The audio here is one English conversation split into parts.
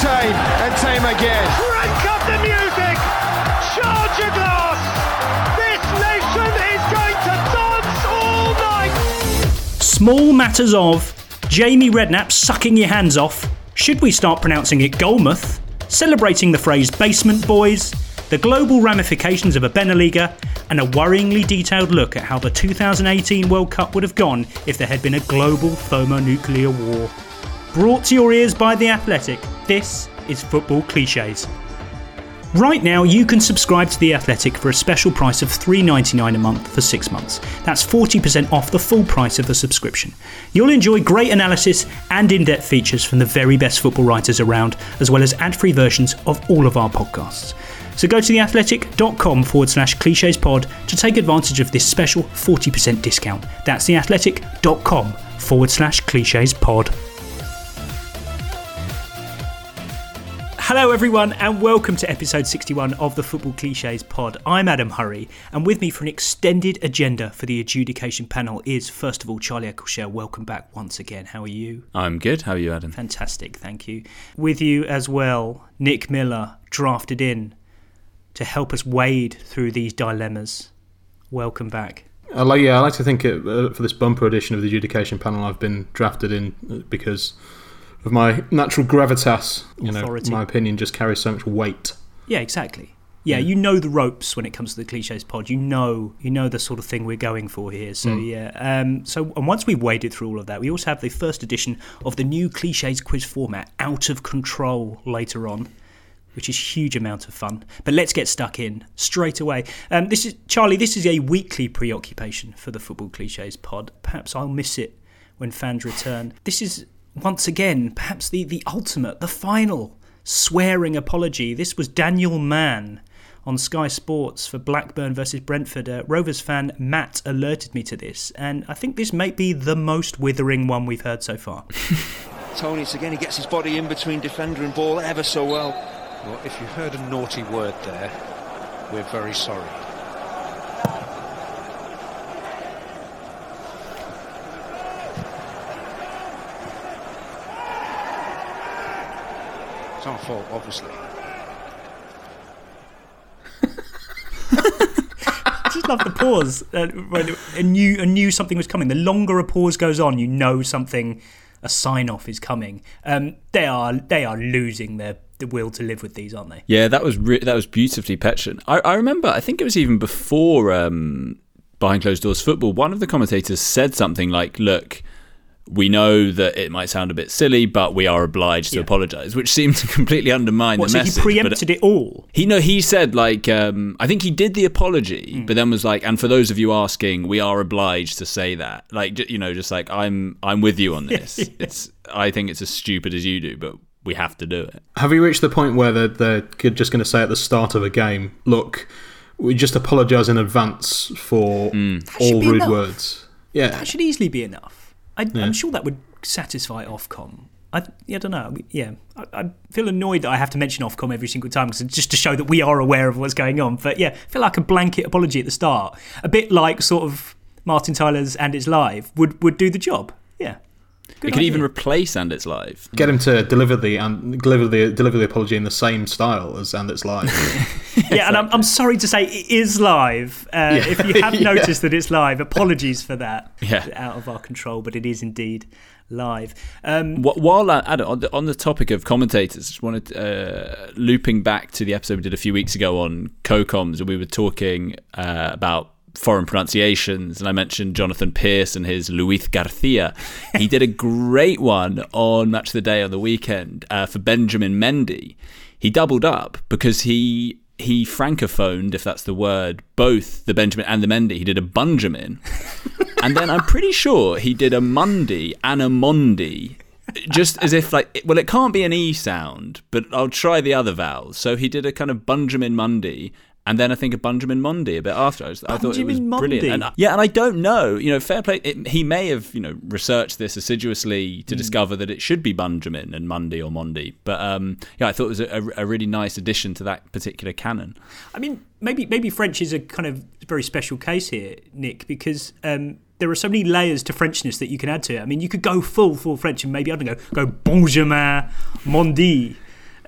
tame and tame again. Crank up the music! Charge your glass! This nation is going to dance all night! Small matters of Jamie Redknapp sucking your hands off. Should we start pronouncing it Golmouth? Celebrating the phrase basement boys, the global ramifications of a Beneliga, and a worryingly detailed look at how the 2018 World Cup would have gone if there had been a global thermonuclear war. Brought to your ears by The Athletic, this is Football Cliches. Right now, you can subscribe to The Athletic for a special price of $3.99 a month for six months. That's 40% off the full price of the subscription. You'll enjoy great analysis and in depth features from the very best football writers around, as well as ad free versions of all of our podcasts. So go to theathletic.com forward slash cliches pod to take advantage of this special 40% discount. That's theathletic.com forward slash cliches pod. Hello, everyone, and welcome to episode 61 of the Football Cliches Pod. I'm Adam Hurrey, and with me for an extended agenda for the adjudication panel is, first of all, Charlie Eccleshare. Welcome back once again. How are you? I'm good. How are you, Adam? Fantastic, thank you. With you as well, Nick Miller, drafted in to help us wade through these dilemmas. Welcome back. I like, yeah, I like to think it, uh, for this bumper edition of the adjudication panel, I've been drafted in uh, because of my natural gravitas. You Authority. know, my opinion just carries so much weight. Yeah, exactly. Yeah, you know the ropes when it comes to the cliches pod. You know, you know the sort of thing we're going for here. So yeah. Um, so and once we've waded through all of that, we also have the first edition of the new cliches quiz format, out of control, later on, which is huge amount of fun. But let's get stuck in straight away. Um, this is Charlie. This is a weekly preoccupation for the football cliches pod. Perhaps I'll miss it when fans return. This is once again perhaps the the ultimate, the final swearing apology. This was Daniel Mann on Sky Sports for Blackburn versus Brentford. Uh, Rovers fan Matt alerted me to this, and I think this may be the most withering one we've heard so far. Toney's again, he gets his body in between defender and ball ever so well. Well, if you heard a naughty word there, we're very sorry. It's our fault, obviously. I just love the pause. Uh, when a knew, a knew something was coming. The longer a pause goes on, you know something, a sign off is coming. Um, they are they are losing their the will to live with these, aren't they? Yeah, that was re- that was beautifully petulant. I, I remember. I think it was even before um, behind closed doors football. One of the commentators said something like, "Look." We know that it might sound a bit silly, but we are obliged to Yeah. apologise, which seemed to completely undermine What, the so message. he but- preempted it all? he no, he said like um, I think he did the apology, Hmm. but then was like, and for those of you asking, we are obliged to say that, like you know, just like I'm I'm with you on this. It's I think it's as stupid as you do, but we have to do it. Have you reached the point where they're, they're just going to say at the start of a game, look, we just apologise in advance for Mm. all rude enough. words? Yeah. That should easily be enough. I, Yeah. I'm sure that would satisfy Ofcom. I, yeah, I don't know. Yeah, I, I feel annoyed that I have to mention Ofcom every single time because just to show that we are aware of what's going on. But yeah, I feel like a blanket apology at the start, a bit like sort of Martin Tyler's "And It's Live" would would do the job. Yeah, it could even replace and it's live. Get him to deliver the and deliver the deliver the apology in the same style as and it's live. yeah, and I'm, I'm sorry to say it is live. Uh, Yeah. If you have Yeah. noticed that it's live, apologies for that. Yeah. It's out of our control, but it is indeed live. Um, While I, Adam, on the, on the topic of commentators, I just wanted uh, looping back to the episode we did a few weeks ago on co-coms, and we were talking uh, about foreign pronunciations, and I mentioned Jonathan Pearce and his Luis Garcia. He did a great one on Match of the Day on the weekend uh, for Benjamin Mendy. He doubled up because he he francophoned, if that's the word, both the Benjamin and the Mendy. He did a Benjamin, and then I'm pretty sure he did a Mundy and a Mondi. Just as if like well, it can't be an e sound, but I'll try the other vowels. So he did a kind of Benjamin Mundy, and then I think of Benjamin Mondi a bit after. I, was, I thought it was Benjamin brilliant. And, I- yeah, and I don't know. You know, fair play. It, he may have you know researched this assiduously to discover that it should be Benjamin and Mundy or Mondi. But um, yeah, I thought it was a, a really nice addition to that particular canon. I mean, maybe maybe French is a kind of very special case here, Nick, because um, there are so many layers to Frenchness that you can add to it. I mean, you could go full full French and maybe I don't know, go Benjamin Mondi.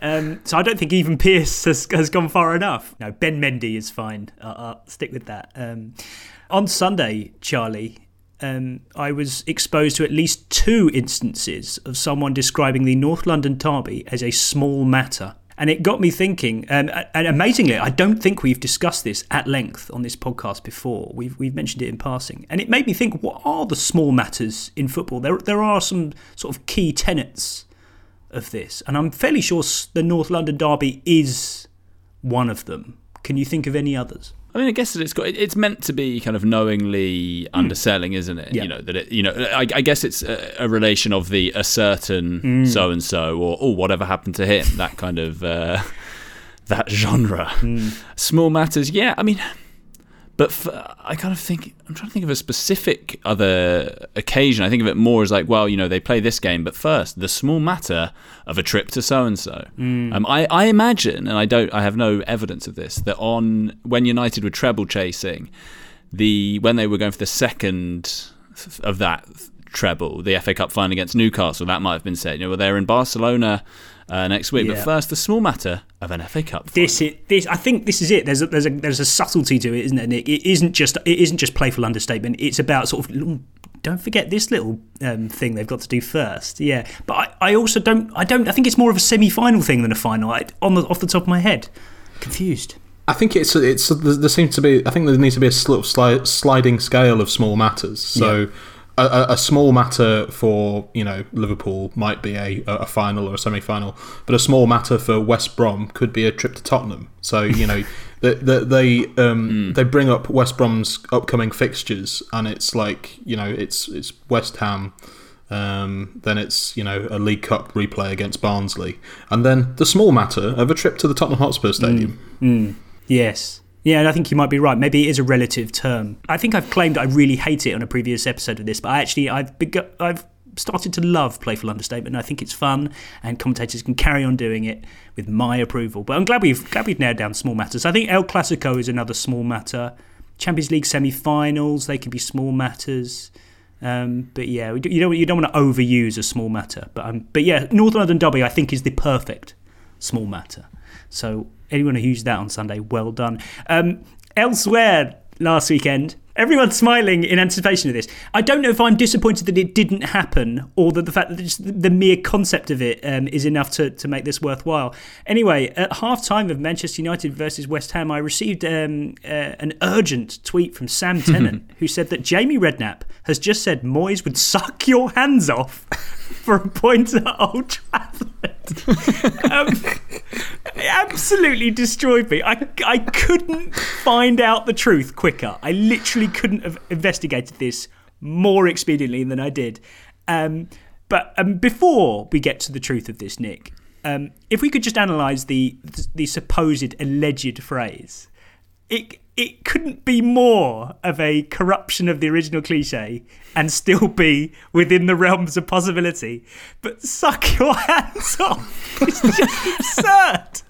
Um, so I don't think even Pearce has, has gone far enough. No, Ben Mendy is fine. I'll, I'll stick with that. Um, on Sunday, Charlie, um, I was exposed to at least two instances of someone describing the North London Derby as a small matter. And it got me thinking, um, and amazingly, I don't think we've discussed this at length on this podcast before. We've, we've mentioned it in passing. And it made me think, what are the small matters in football? There, there are some sort of key tenets of this. And I'm fairly sure the North London Derby is one of them. Can you think of any others? I mean, I guess that it's got. It's meant to be kind of knowingly underselling, isn't it? Yeah. You know that it. You know, I, I guess it's a, a relation of the a certain Mm. so and so, or oh, whatever happened to him. That kind of uh, that genre. Small matters. Yeah, I mean, but I kind of think I'm trying to think of a specific other occasion. I think of it more as like, well, you know, they play this game, but first, the small matter of a trip to so and so. I I imagine, and I don't, I have no evidence of this, that on when United were treble chasing, the when they were going for the second of that treble, the FA Cup final against Newcastle, that might have been said. You know, well, they're in Barcelona uh, next week, but first, the small matter of an FA Cup. This is this. I think this is it. There's a, there's a there's a subtlety to it, isn't there, Nick? It isn't just it isn't just playful understatement. It's about sort of don't forget this little um, thing they've got to do first. Yeah, but I, I also don't I don't I think it's more of a semi final thing than a final. I, on the off the top of my head, confused. I think it's it's there there seems to be I think there needs to be a sort of sli- sliding scale of small matters. So a, a, a small matter for you know Liverpool might be a, a final or a semi final, but a small matter for West Brom could be a trip to Tottenham. So you know the, the, they um, they bring up West Brom's upcoming fixtures, and it's like you know it's it's West Ham. Um, then it's you know a League Cup replay against Barnsley, and then the small matter of a trip to the Tottenham Hotspur Stadium. Mm. Yes. Yeah, and I think you might be right. Maybe it is a relative term. I think I've claimed I really hate it on a previous episode of this, but I actually I've I've started to love playful understatement. I think it's fun, and commentators can carry on doing it with my approval. But I'm glad we've glad we've nailed down small matters. I think El Clasico is another small matter. Champions League semi-finals they can be small matters. Um, but yeah, you don't you don't want to overuse a small matter. But um, but yeah, North London Derby I think is the perfect small matter. So anyone who used that on Sunday, well done. Um, elsewhere last weekend, Everyone's smiling in anticipation of this. I don't know if I'm disappointed that it didn't happen or that the fact that just the mere concept of it um, is enough to, to make this worthwhile. Anyway, at half time of Manchester United versus West Ham, I received um, uh, an urgent tweet from Sam Tennant who said that Jamie Redknapp has just said Moyes would suck your hands off for a point at Old Trafford. Um, it absolutely destroyed me. I, I couldn't find out the truth quicker. I literally couldn't have investigated this more expediently than I did. Um, but um, before we get to the truth of this, Nick, um, if we could just analyse the the supposed alleged phrase, it it couldn't be more of a corruption of the original cliche and still be within the realms of possibility. But suck your hands off. It's just absurd.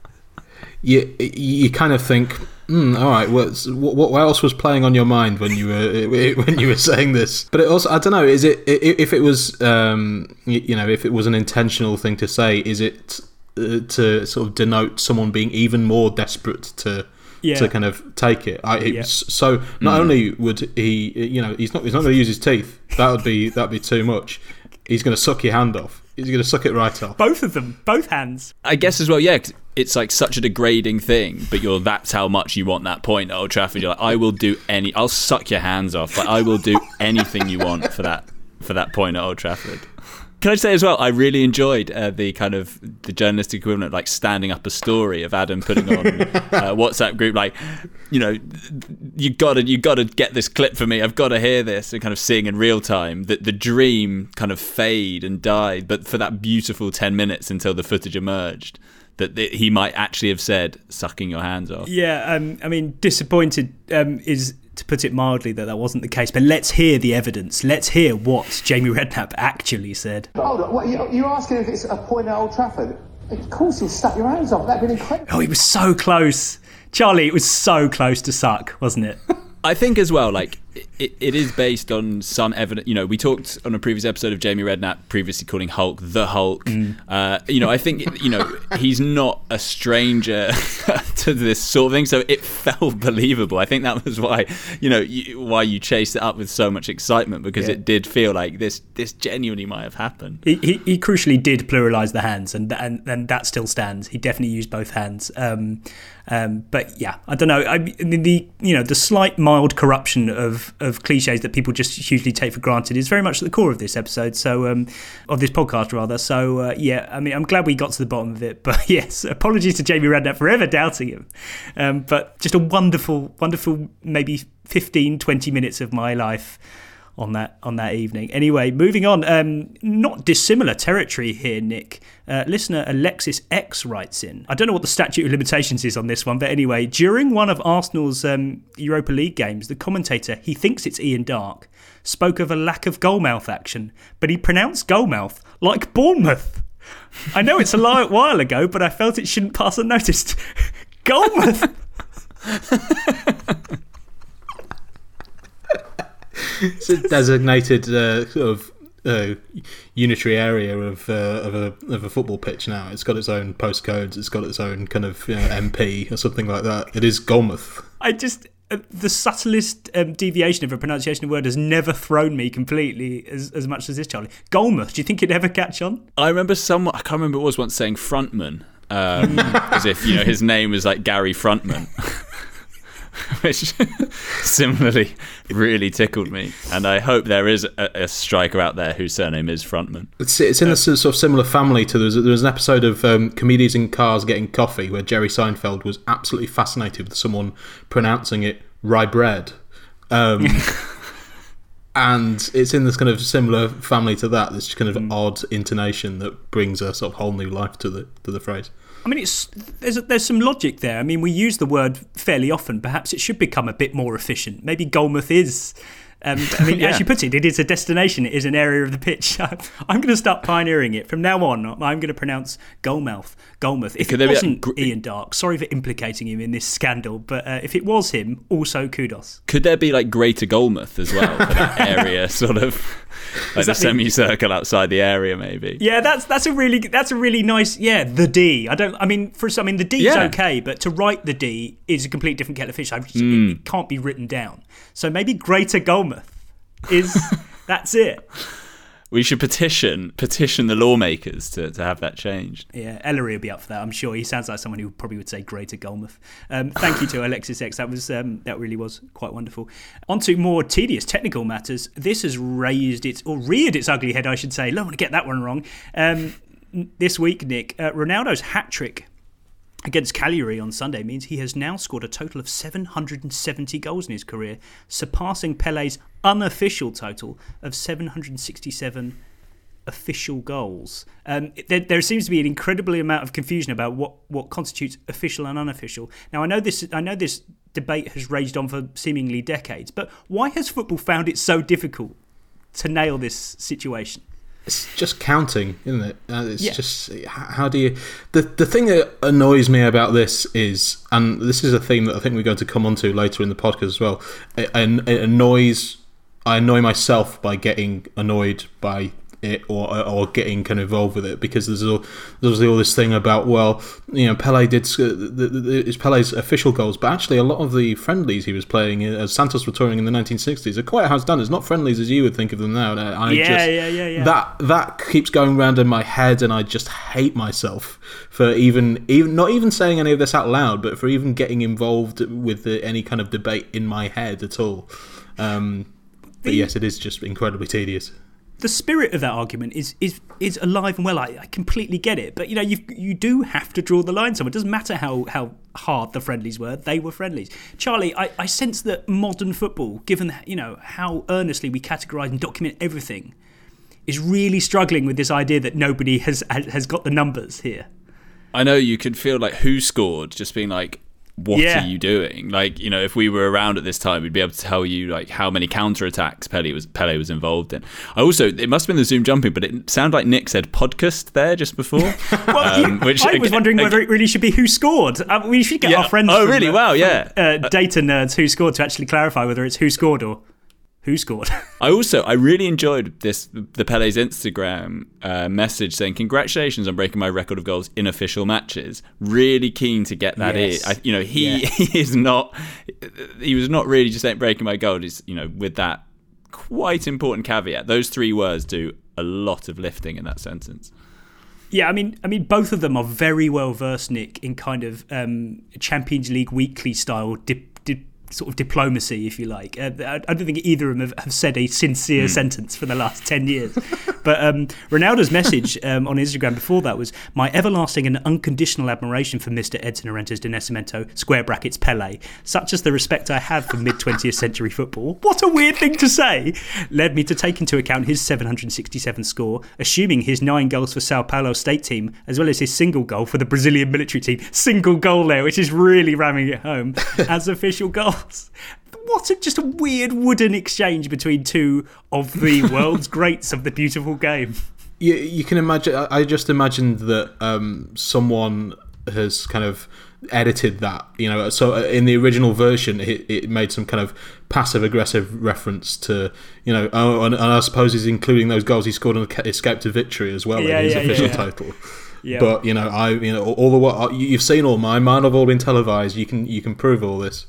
You you kind of think, mm, all right, what, what else was playing on your mind when you were when you were saying this? But it also, I don't know, is it if it was, um, you know, if it was an intentional thing to say, is it uh, to sort of denote someone being even more desperate to yeah. to kind of take it. I, yeah. So not mm. only would he, you know, he's not he's not going to use his teeth. That would be that would be too much. He's going to suck your hand off. He's going to suck it right off. Both of them, both hands. I guess as well. Yeah, it's like such a degrading thing, but you're that's how much you want that point at Old Trafford. You're like, I will do any. I'll suck your hands off. Like I will do anything you want for that for that point at Old Trafford. Can I say as well? I really enjoyed uh, the kind of the journalistic equivalent, like standing up a story of Adam putting on uh, WhatsApp group, like you know, you gotta you gotta get this clip for me. I've got to hear this, and kind of seeing in real time that the dream kind of fade and died, but for that beautiful ten minutes until the footage emerged. That he might actually have said, "Sucking your hands off." Yeah, um, I mean, disappointed um, is to put it mildly, that that wasn't the case. But let's hear the evidence. Let's hear what Jamie Redknapp actually said. Hold on, what, you, are asking if it's a point at Old Trafford? Of course, he'll stuck your hands off. That'd been incredible. Oh, he was so close, Charlie. It was so close to suck, wasn't it? I think as well, like it, it is based on some evidence. You know, we talked on a previous episode of Jamie Redknapp previously calling Hulk the Hulk. Mm. Uh, you know, I think you know he's not a stranger to this sort of thing, so it felt believable. I think that was why you know you, why you chased it up with so much excitement because yeah. it did feel like this this genuinely might have happened. He, he, he crucially did pluralize the hands, and and and that still stands. He definitely used both hands. Um, um, but yeah, I don't know. I mean, the you know the slight mild corruption of of cliches that people just hugely take for granted is very much at the core of this episode. So um, of this podcast rather. So uh, yeah, I mean, I'm glad we got to the bottom of it. But yes, apologies to Jamie Redknapp for ever doubting him. Um, but just a wonderful, wonderful maybe 15, 20 minutes of my life on that on that evening. Anyway, moving on. Um, not dissimilar territory here, Nick. Uh, listener Alexis X writes in. I don't know what the statute of limitations is on this one, but anyway, during one of Arsenal's um, Europa League games, the commentator, he thinks it's Ian Darke spoke of a lack of goalmouth action, but he pronounced goalmouth like Bournemouth. I know it's a while ago, but I felt it shouldn't pass unnoticed. Goalmouth. it's a designated uh, sort of uh, unitary area of uh, of a of a football pitch now. It's got its own postcodes. It's got its own kind of you know, MP or something like that. It is Golmouth. I just uh, the subtlest um, deviation of a pronunciation of a word has never thrown me completely as, as much as this, Charlie. Golmouth. Do you think it'd ever catch on? I remember someone. I can't remember it was once saying frontman, um, as if you know his name was like Gary Frontman. which similarly really tickled me. And I hope there is a, a, striker out there whose surname is Frontman. It's, it's in a sort of similar family to there's, an episode of um, Comedians in Cars Getting Coffee where Jerry Seinfeld was absolutely fascinated with someone pronouncing it rye bread. Um, and it's in this kind of similar family to that, this kind of mm. odd intonation that brings a sort of whole new life to the to the phrase. I mean, it's there's there's some logic there. I mean, we use the word fairly often. Perhaps it should become a bit more efficient. Maybe Golmouth is. Um, I mean, yeah. as you put it, it is a destination. It is an area of the pitch. I'm going to start pioneering it from now on. I'm going to pronounce Golmouth, Golmouth. If Could it wasn't Ian Darke, sorry for implicating him in this scandal, but uh, if it was him, also kudos. Could there be like Greater Golmouth as well for that area, sort of? like the semicircle outside the area, maybe. Yeah, that's that's a really that's a really nice yeah the D. I don't I mean for some I mean the D is Yeah. okay, but to write the D is a complete different kettle of fish. I just, Mm. it, it can't be written down. So maybe Greater Golmouth is that's it. We should petition petition the lawmakers to, to have that changed. Yeah, Ellery will be up for that. I'm sure he sounds like someone who probably would say Greater Golmouth. Um, thank you to Alexis X. That was um, that really was quite wonderful. On to more tedious technical matters. This has raised its or reared its ugly head, I should say. I don't want to get that one wrong. Um, this week, Nick, uh, Ronaldo's hat trick against Cagliari on Sunday means he has now scored a total of 770 goals in his career, surpassing Pele's unofficial total of 767 official goals. Um, there, there seems to be an incredible amount of confusion about what, what constitutes official and unofficial. Now, I know this. I know this debate has raged on for seemingly decades, but why has football found it so difficult to nail this situation? It's just counting, isn't it? Uh, it's Yeah. just how do you? The the thing that annoys me about this is, and this is a theme that I think we're going to come onto later in the podcast as well. It, and it annoys. I annoy myself by getting annoyed by it or or getting kind of involved with it because there's all there's all this thing about well you know Pele did the, the, it's Pele's official goals but actually a lot of the friendlies he was playing as Santos were touring in the 1960s are quite house done it's not friendlies as you would think of them now. I Yeah, just, yeah, yeah, yeah. that that keeps going round in my head and I just hate myself for even even not even saying any of this out loud but for even getting involved with the, any kind of debate in my head at all. Um, but yes it is just incredibly tedious the spirit of that argument is is is alive and well. I, I completely get it, but you know you you do have to draw the line somewhere. It doesn't matter how how hard the friendlies were; they were friendlies. Charlie, I, I sense that modern football, given you know how earnestly we categorise and document everything, is really struggling with this idea that nobody has has got the numbers here. I know you can feel like who scored, just being like, what Yeah. are you doing? Like, you know, if we were around at this time, we'd be able to tell you like how many counterattacks Pele was Pele was involved in. I also it must have been the zoom jumping, but it sounded like Nick said podcast there just before. Well, Um, you- which I was again- wondering whether it really should be who scored. Uh, we should get Yeah. our friends. Oh, from, really? uh, Wow, from, yeah. Uh, data nerds who scored to actually clarify whether it's who scored or who scored. I also I really enjoyed this the Pele's Instagram uh, message saying congratulations on breaking my record of goals in official matches. Really keen to get that Yes. in. I, you know he, Yeah. he is not he was not really just saying breaking my goal. He's you know with that quite important caveat. Those three words do a lot of lifting in that sentence. Yeah, I mean, I mean, both of them are very well versed, Nick, in kind of um, Champions League weekly style dip, sort of diplomacy, if you like. Uh, I, I don't think either of them have, have said a sincere sentence for the last ten years. but um, Ronaldo's message um, on Instagram before that was my everlasting and unconditional admiration for Mr. Edson Arantes do Nascimento, square brackets Pele, such as the respect I have for mid 20th century football. What a weird thing to say! Led me to take into account his 767 score, assuming his nine goals for Sao Paulo state team, as well as his single goal for the Brazilian military team. Single goal there, which is really ramming it home as official goals. What a, just a weird wooden exchange between two of the world's greats of the beautiful game. you, you can imagine. I just imagined that um, someone has kind of edited that. You know, so uh, in the original version, it, it made some kind of passive aggressive reference to you know. Oh, and, and I suppose he's including those goals he scored on the Escape to Victory as well Yeah, in his yeah, official yeah. title. Yeah. But you know, I you know all the what you've seen all mine. Mine have all been televised. You can you can prove all this.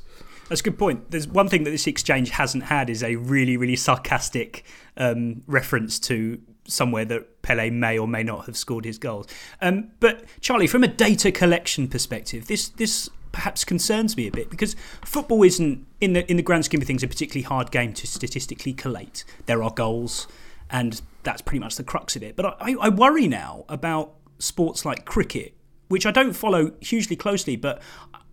That's a good point. There's one thing that this exchange hasn't had is a really, really sarcastic um, reference to somewhere that Pele may or may not have scored his goals. Um, but Charlie, from a data collection perspective, this this perhaps concerns me a bit because football isn't in the in the grand scheme of things a particularly hard game to statistically collate. There are goals, and that's pretty much the crux of it. But I, I worry now about sports like cricket, which I don't follow hugely closely, but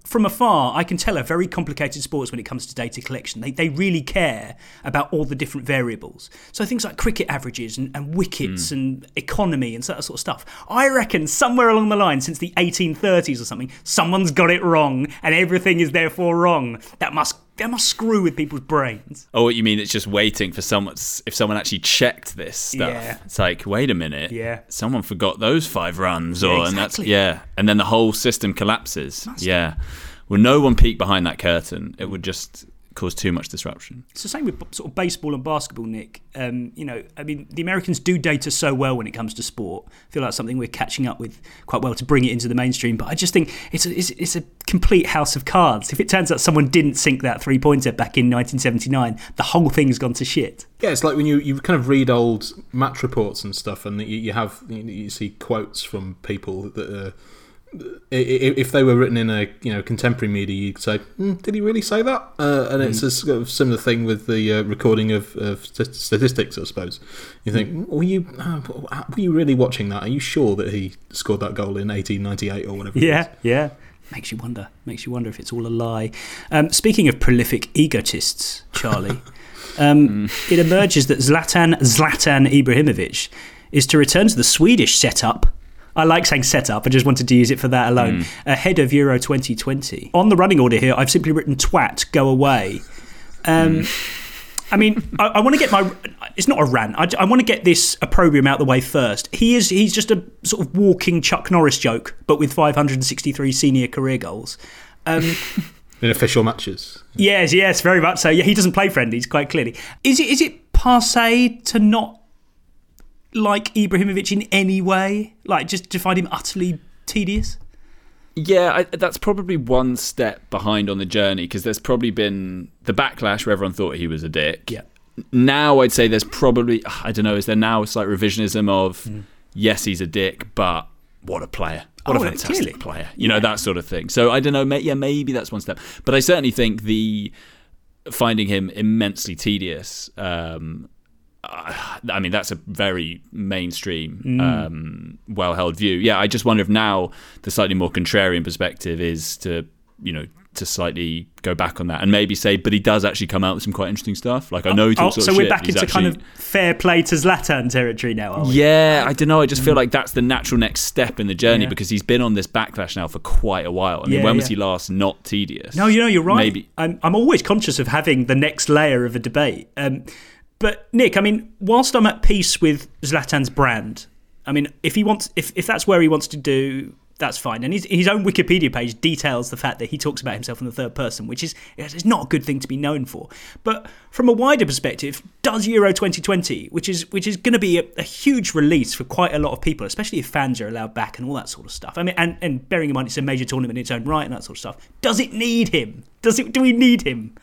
from afar, I can tell are very complicated sports when it comes to data collection. They, they really care about all the different variables. So things like cricket averages and, and wickets hmm. and economy and that sort of stuff. I reckon somewhere along the line, since the 1830s or something, someone's got it wrong and everything is therefore wrong. That must that must screw with people's brains. Oh, what you mean? It's just waiting for someone. If someone actually checked this stuff, Yeah. it's like, wait a minute, Yeah. someone forgot those five runs, Yeah, or and that's exactly. yeah, and then the whole system collapses. Yeah, well, no one peeked behind that curtain. It would just cause too much disruption. It's the same with sort of baseball and basketball, Nick. Um, you know, I mean, the Americans do data so well when it comes to sport. I feel like something we're catching up with quite well to bring it into the mainstream. But I just think it's a, it's, it's a complete house of cards. If it turns out someone didn't sink that three pointer back in 1979, the whole thing's gone to shit. Yeah, it's like when you, you kind of read old match reports and stuff, and you, you have you, you see quotes from people that are if they were written in a you know contemporary media, you'd say, mm, "Did he really say that?" Uh, and it's mm. a sort of similar thing with the uh, recording of, of, statistics, I suppose. You think, mm. were you uh, were you really watching that? Are you sure that he scored that goal in 1898 or whatever? Yeah, yeah. Makes you wonder. Makes you wonder if it's all a lie. Um, speaking of prolific egotists, Charlie, um, mm. it emerges that Zlatan Zlatan Ibrahimovic is to return to the Swedish setup I like saying setup. I just wanted to use it for that alone. Mm. Ahead of Euro 2020. On the running order here, I've simply written twat, go away. Um, mm. I mean, I, I want to get my. It's not a rant. I, I want to get this opprobrium out the way first. He is. He's just a sort of walking Chuck Norris joke, but with 563 senior career goals. Um, In official matches. Yes, yes, very much so. Yeah, he doesn't play friendlies, quite clearly. Is it is it passe to not like Ibrahimovic in any way? Like, just to find him utterly tedious? Yeah, I, that's probably one step behind on the journey because there's probably been the backlash where everyone thought he was a dick. Yeah. Now I'd say there's probably, I don't know, is there now a slight revisionism of, mm. yes, he's a dick, but what a player. What oh, a fantastic clearly. player. You yeah. know, that sort of thing. So I don't know, may, yeah, maybe that's one step. But I certainly think the finding him immensely tedious um, I mean, that's a very mainstream, mm. um, well held view. Yeah, I just wonder if now the slightly more contrarian perspective is to, you know, to slightly go back on that and maybe say, but he does actually come out with some quite interesting stuff. Like I know he talks oh, So we're shit, back into actually... kind of fair play to Zlatan territory now. Yeah, I don't know. I just feel mm. like that's the natural next step in the journey yeah. because he's been on this backlash now for quite a while. I mean, yeah, when was he last not tedious? No, you know, you're right. Maybe I'm, I'm always conscious of having the next layer of a debate. Um, but Nick, I mean, whilst I'm at peace with Zlatan's brand, I mean, if he wants, if, if that's where he wants to do, that's fine. And his, his own Wikipedia page details the fact that he talks about himself in the third person, which is is not a good thing to be known for. But from a wider perspective, does Euro 2020, which is which is going to be a, a, huge release for quite a lot of people, especially if fans are allowed back and all that sort of stuff. I mean, and, and bearing in mind it's a major tournament in its own right and that sort of stuff. Does it need him? Does it? Do we need him?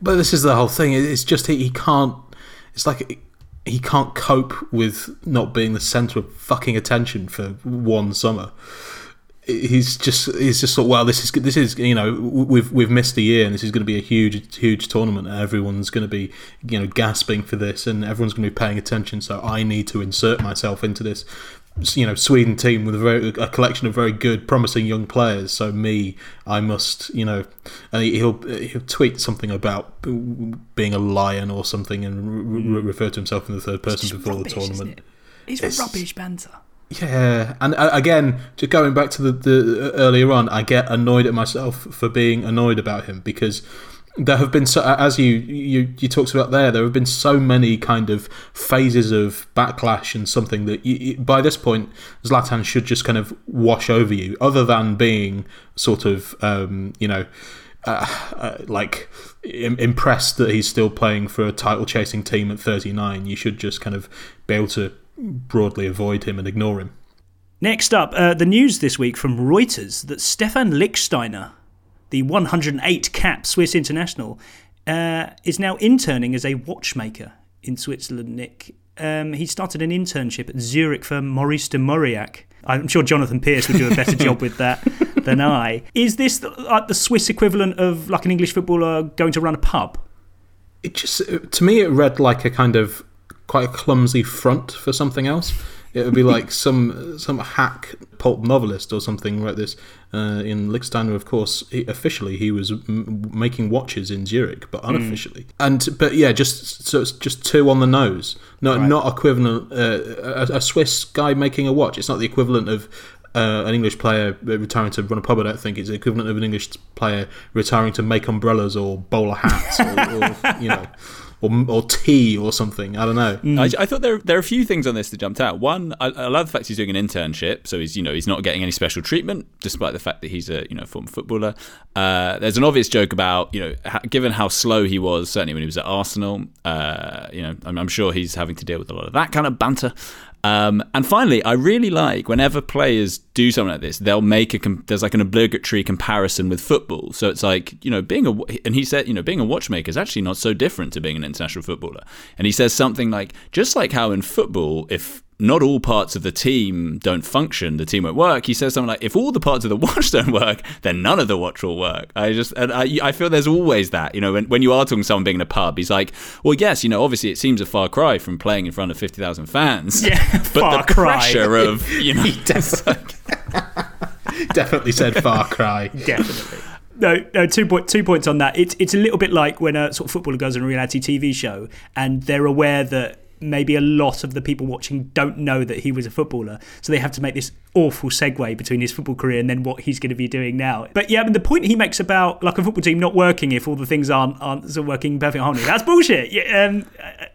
But this is the whole thing. It's just he, he can't it's like he can't cope with not being the centre of fucking attention for one summer. He's just he's just thought, well, this is this is you know we've we've missed a year and this is going to be a huge huge tournament. Everyone's going to be you know gasping for this and everyone's going to be paying attention. So I need to insert myself into this you know Sweden team with a very a collection of very good, promising young players. So me, I must you know, and he'll he'll tweet something about being a lion or something and re- mm. refer to himself in the third person before rubbish, the tournament. It's, it's rubbish banter. Yeah, and uh, again, just going back to the, the earlier on, I get annoyed at myself for being annoyed about him because there have been so as you, you you talked about there there have been so many kind of phases of backlash and something that you, by this point Zlatan should just kind of wash over you other than being sort of um, you know uh, uh, like Im- impressed that he's still playing for a title chasing team at 39 you should just kind of be able to broadly avoid him and ignore him. Next up uh, the news this week from Reuters that Stephan Lichtsteiner the 108 cap Swiss international, uh, is now interning as a watchmaker in Switzerland, Nick. Um, he started an internship at Zurich for Maurice de Mauriac. I'm sure Jonathan Pearce would do a better job with that than I. Is this the, like the Swiss equivalent of like an English footballer going to run a pub? It just, to me, it read like a kind of quite a clumsy front for something else. It would be like some some hack pulp novelist or something wrote this. Uh, in Lichtsteiner, of course, he, officially he was m- making watches in Zurich, but hmm. unofficially. Mm. And but yeah, just so it's just two on the nose. No, right. not equivalent. Uh, a, a, Swiss guy making a watch. It's not the equivalent of. Uh, an English player retiring to run a pub, I don't think it's the equivalent of an English player retiring to make umbrellas or bowler hats, or, or you know, or or tea or something. I don't know. Mm. I, I, thought there there are a few things on this that jumped out. One, I, I, love the fact he's doing an internship, so he's you know he's not getting any special treatment, despite the fact that he's a you know former footballer. Uh, there's an obvious joke about you know ha- given how slow he was, certainly when he was at Arsenal. Uh, you know, I'm, I'm sure he's having to deal with a lot of that kind of banter. Um, and finally, I really like whenever players do something like this, they'll make a com- there's like an obligatory comparison with football. So it's like you know being a and he said you know being a watchmaker is actually not so different to being an international footballer. And he says something like just like how in football, if not all parts of the team don't function, the team won't work. He says something like, "If all the parts of the watch don't work, then none of the watch will work." I just, and I, I feel there's always that, you know, when, when you are talking to someone being in a pub, he's like, "Well, yes, you know, obviously it seems a far cry from playing in front of fifty thousand fans, yeah, but the cry. pressure of, you know, definitely said far cry, definitely." No, no. Two point two points on that. It's it's a little bit like when a sort of footballer goes on a reality TV show and they're aware that maybe a lot of the people watching don't know that he was a footballer. So they have to make this awful segue between his football career and then what he's going to be doing now. But yeah, I mean, the point he makes about like a football team not working if all the things aren't aren't sort of working perfect harmony, that's bullshit. Yeah, um,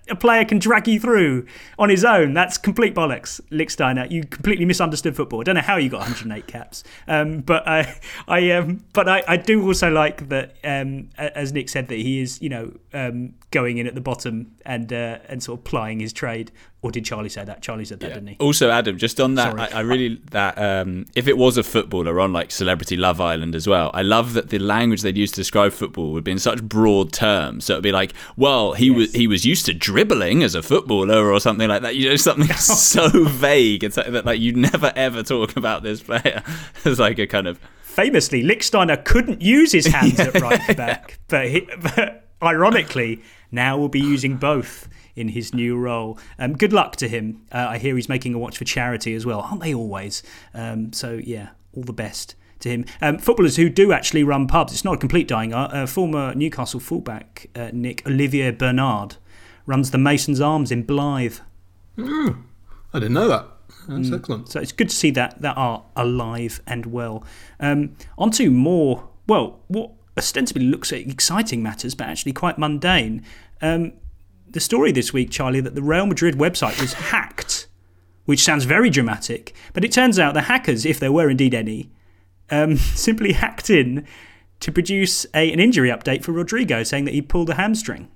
a player can drag you through on his own. That's complete bollocks, Lichtsteiner. You completely misunderstood football. I don't know how you got 108 caps, um, but I, I, um, but I, I, do also like that, um, as Nick said, that he is, you know, um, going in at the bottom and uh, and sort of plying his trade. Or did Charlie say that? Charlie said that, yeah. didn't he? Also, Adam, just on that, I, I, really that um, if it was a footballer on like Celebrity Love Island as well, I love that the language they'd use to describe football would be in such broad terms. So it'd be like, well, he yes. was he was used to dribbling as a footballer or something like that. You know, something so vague and that like you'd never ever talk about this player as like a kind of famously Lichtsteiner couldn't use his hands at right back, but, he, but ironically now will be using both in his new role. Um, good luck to him. Uh, I hear he's making a watch for charity as well, aren't they always? Um, so, yeah, all the best to him. Um, footballers who do actually run pubs, it's not a complete dying art. Uh, former Newcastle fullback uh, Nick Olivier Bernard runs the Mason's Arms in Blyth. Mm, I didn't know that. That's mm. excellent. So it's good to see that that art alive and well. Um, on to more, well, what ostensibly looks at exciting matters, but actually quite mundane. Um, the story this week, Charlie, that the Real Madrid website was hacked, which sounds very dramatic, but it turns out the hackers, if there were indeed any, um, simply hacked in to produce a, an injury update for Rodrigo, saying that he pulled a hamstring.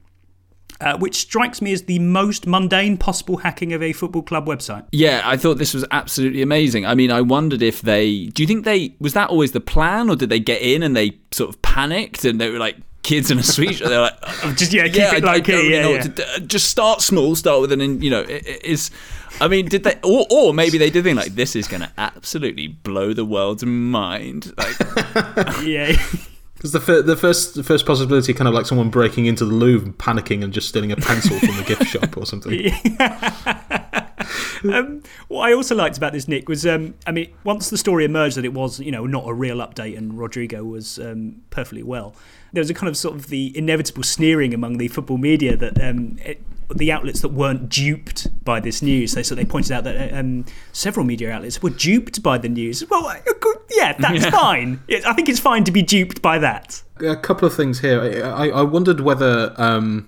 Uh, which strikes me as the most mundane possible hacking of a football club website. Yeah, I thought this was absolutely amazing. I mean, I wondered if they. Do you think they. Was that always the plan, or did they get in and they sort of panicked and they were like, kids in a sweet shop. They're like, just yeah, keep yeah, it like really yeah, yeah. Just start small, start with an, you know, it, it is. I mean, did they, or, or maybe they did think like this is going to absolutely blow the world's mind. Like, yeah. Because the, the first the first possibility, kind of like someone breaking into the Louvre, panicking, and just stealing a pencil from the gift shop or something. um, what I also liked about this, Nick, was um, I mean, once the story emerged that it was, you know, not a real update and Rodrigo was um, perfectly well, there was a kind of sort of the inevitable sneering among the football media that um, it, the outlets that weren't duped by this news. They so they pointed out that um, several media outlets were duped by the news. Well, uh, yeah, that's yeah. fine. I think it's fine to be duped by that. A couple of things here. I, I wondered whether um,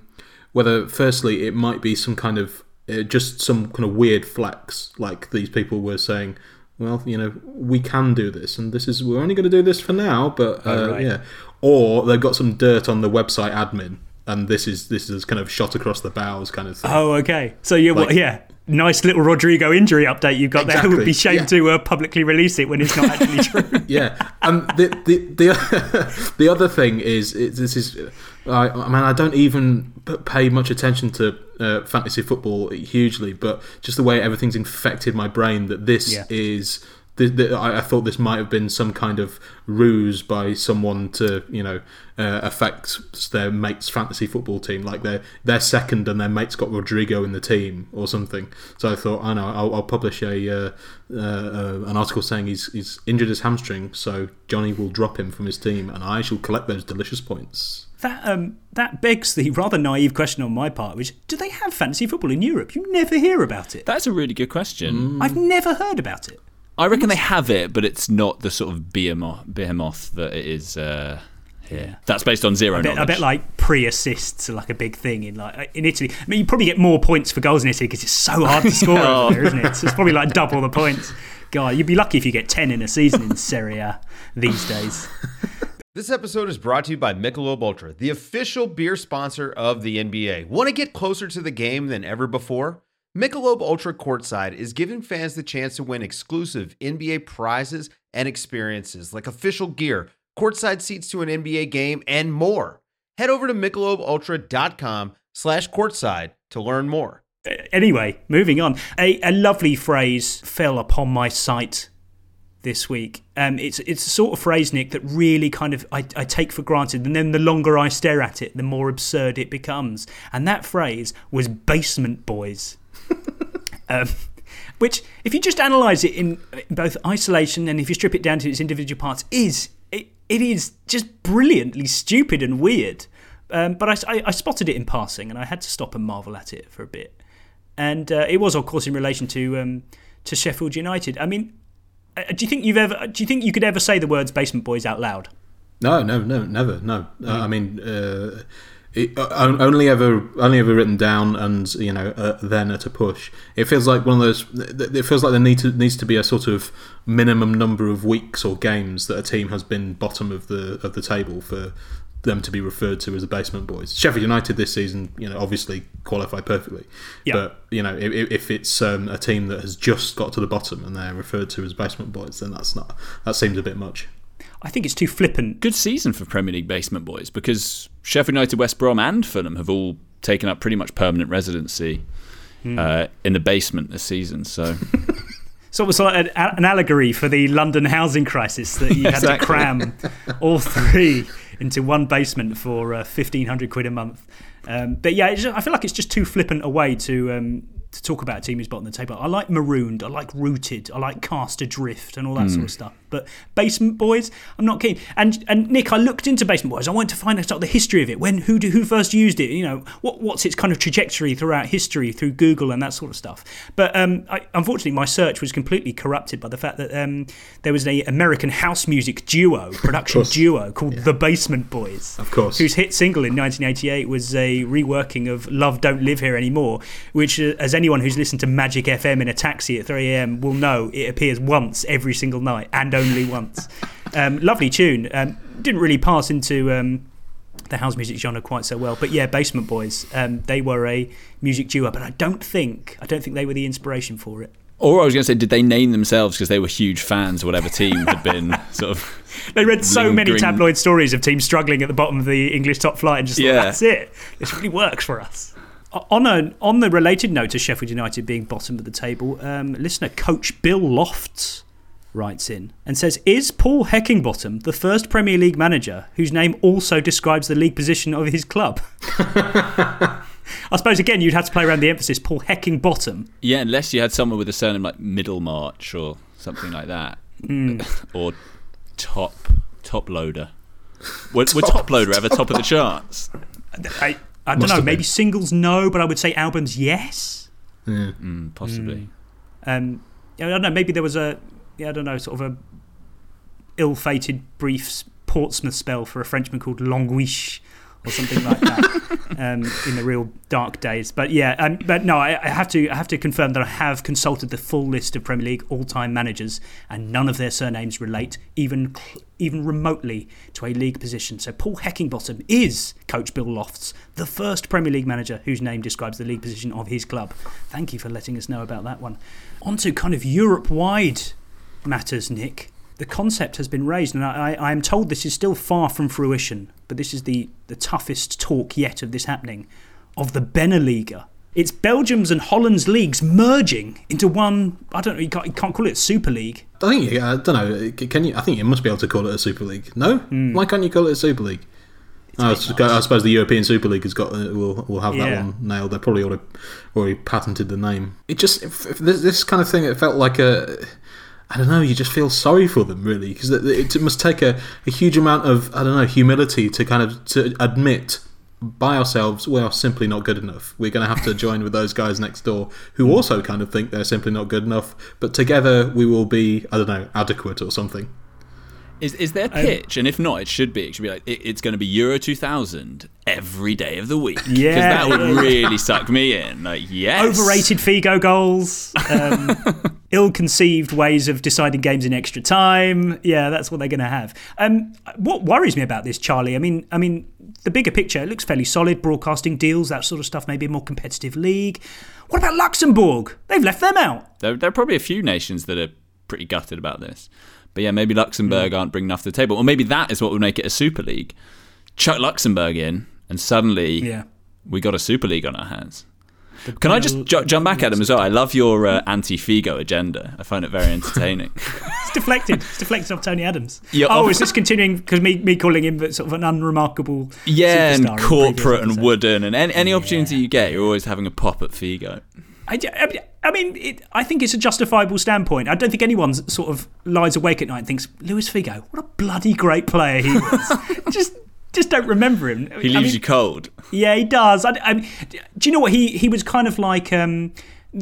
whether firstly it might be some kind of uh, just some kind of weird flex, like these people were saying. Well, you know, we can do this, and this is we're only going to do this for now, but uh, oh, right. yeah or they've got some dirt on the website admin, and this is this is kind of shot across the bows kind of thing. Oh, okay. So you like, well, yeah, nice little Rodrigo injury update you've got exactly, there. It would be shame yeah. to uh, publicly release it when it's not actually true. yeah, and the the the, the other thing is this is. I, I mean, I don't even pay much attention to uh, fantasy football hugely, but just the way everything's infected my brain that this yeah. is the, the, I, I, thought this might have been some kind of ruse by someone to, you know, uh, affect their mate's fantasy football team. Like they're they're second and their mate's got Rodrigo in the team or something. So I thought, I know, I'll, I'll publish a uh, uh, uh, an article saying he's he's injured his hamstring, so Johnny will drop him from his team, and I shall collect those delicious points. That um, that begs the rather naive question on my part, which do they have fantasy football in Europe? You never hear about it. That's a really good question. Mm. I've never heard about it. I reckon they have it, but it's not the sort of behemoth, behemoth that it is uh, Yeah, that's based on zero I bet, knowledge. I bet like pre-assists are like a big thing in like in Italy. I mean, you probably get more points for goals in Italy because it's so hard to score Oh. over there, isn't it? So it's probably like double the points. God, you'd be lucky if you get ten in a season in Serie A these days. This episode is brought to you by Michelob Ultra, the official beer sponsor of the NBA. Want to get closer to the game than ever before? Michelob Ultra Courtside is giving fans the chance to win exclusive NBA prizes and experiences like official gear, courtside seats to an NBA game, and more. Head over to michelobultra.com slash courtside to learn more. Anyway, moving on. A, a lovely phrase fell upon my sight this week. Um, it's it's a sort of phrase, Nick, that really kind of I, I take for granted, and then the longer I stare at it, the more absurd it becomes. And that phrase was "basement boys," um, which, if you just analyse it in, in both isolation and if you strip it down to its individual parts, is it, it is just brilliantly stupid and weird. Um, but I, I, I spotted it in passing, and I had to stop and marvel at it for a bit. And uh, it was, of course, in relation to um, to Sheffield United. I mean, uh, do you think you've ever? Do you think you could ever say the words "basement boys" out loud? No, no, no, never. No, uh, I mean, uh, it, uh, only ever, only ever written down, and you know, uh, then at a push. It feels like one of those. It feels like there need to, needs to be a sort of minimum number of weeks or games that a team has been bottom of the of the table for them to be referred to as the basement boys. Sheffield United this season, you know, obviously qualify perfectly. Yeah. But you know, if, if it's um, a team that has just got to the bottom and they're referred to as basement boys, then that's not. That seems a bit much. I think it's too flippant. Good season for Premier League basement boys because Sheffield United, West Brom, and Fulham have all taken up pretty much permanent residency Hmm. uh, in the basement this season. So So it was like an, allegory for the London housing crisis that you had to cram all three into one basement for uh, fifteen hundred quid a month. Um, but yeah, it's just, I feel like it's just too flippant a way to um, to talk about a team who's bottom of the table. I like marooned, I like rooted, I like cast adrift, and all that Mm. sort of stuff. But basement boys, I'm not keen. And and Nick, I looked into basement boys. I wanted to find out sort of the history of it. When who do, who first used it? You know, what what's its kind of trajectory throughout history through Google and that sort of stuff. But um, I, unfortunately, my search was completely corrupted by the fact that um, there was an American house music duo, production duo called the Basement Boys. Of course. Whose hit single in 1988 was a reworking of Love Don't Live Here Anymore, which, uh, as anyone who's listened to Magic FM in a taxi at 3am will know, it appears once every single night and only once. um, lovely tune. Um, didn't really pass into. Um, the house music genre quite so well, but yeah, Basement Boys. Um, they were a music duo, but I don't think I don't think they were the inspiration for it. Or I was going to say, did they name themselves because they were huge fans of whatever team had been sort of. They read so many tabloid stories of teams struggling at the bottom of the English top flight and just Yeah. thought, that's it. This really works for us. On, a, on the related note to Sheffield United being bottom of the table, um, listener coach Bill Lofts writes in and says Is Paul Heckingbottom the first Premier League manager whose name also describes the league position of his club? I suppose, again, you'd have to play around the emphasis Paul Heckingbottom. Yeah, unless you had someone with a surname like Middlemarch or something like that. Hmm. or Top Top Loader. Would, would Top Loader ever top of the charts? I, I don't Must know, maybe been. singles, no, but I would say albums, yes. Mm, possibly. Um, I don't know. Maybe there was a, yeah, I don't know, sort of a ill-fated brief Portsmouth spell for a Frenchman called Longuiche or something like that um, in the real dark days. But yeah, um, but no, I, I have to, I have to confirm that I have consulted the full list of Premier League all-time managers, and none of their surnames relate even, even remotely to a league position. So Paul Heckingbottom is Coach Bill Lofts, the first Premier League manager whose name describes the league position of his club. Thank you for letting us know about that one. On to kind of Europe-wide matters, Nick. The concept has been raised, and I, am told this is still far from fruition, but this is the, the toughest talk yet of this happening of the Beneliga. It's Belgium's and Holland's leagues merging into one. I don't know. You can't, you can't call it Super League. I think you- I don't know. Can you? I think you must be able to call it a Super League. No, why can't you call it a Super League? I, s- I suppose the European Super League has got uh, will will have that Yeah. one nailed. They probably already already patented the name. It just if, if this, this kind of thing. It felt like a. I don't know. You just feel sorry for them, really, because it, it must take a, a huge amount of I don't know humility to kind of to admit by ourselves we are simply not good enough. We're going to have to join with those guys next door who also kind of think they're simply not good enough. But together we will be I don't know adequate or something. Is is there Um, pitch? and if not, it should be. It should be like it, it's going to be Euro 2000 every day of the week. Yeah, because that would really suck me in. Like yes, Overrated Figo goals, um, ill-conceived ways of deciding games in extra time. Yeah, that's what they're going to have. Um, what worries me about this, Charlie? I mean, I mean, the bigger picture it looks fairly solid. Broadcasting deals, that sort of stuff. Maybe a more competitive league. What about Luxembourg? They've left them out. There, there are probably a few nations that are pretty gutted about this. But yeah, maybe Luxembourg Hmm. aren't bringing enough to the table. Or maybe that is what would make it a Super League. Chuck Luxembourg in, and suddenly Yeah. we got a Super League on our hands. Can I just ju- jump back at him as well? I love your uh, anti-Figo agenda. I find it very entertaining. It's deflected. it's deflected off Tony Adams. Yeah, oh, is this continuing because me, me calling him sort of an unremarkable yeah, and corporate and wooden, and any, any opportunity you get, you're always having a pop at Figo. I, I- I mean, it, I think it's a justifiable standpoint. I don't think anyone sort of lies awake at night and thinks Luis Figo, what a bloody great player he was. just, just don't remember him. He leaves you cold. Yeah, he does. I, I, do you know what he he was kind of like? Um,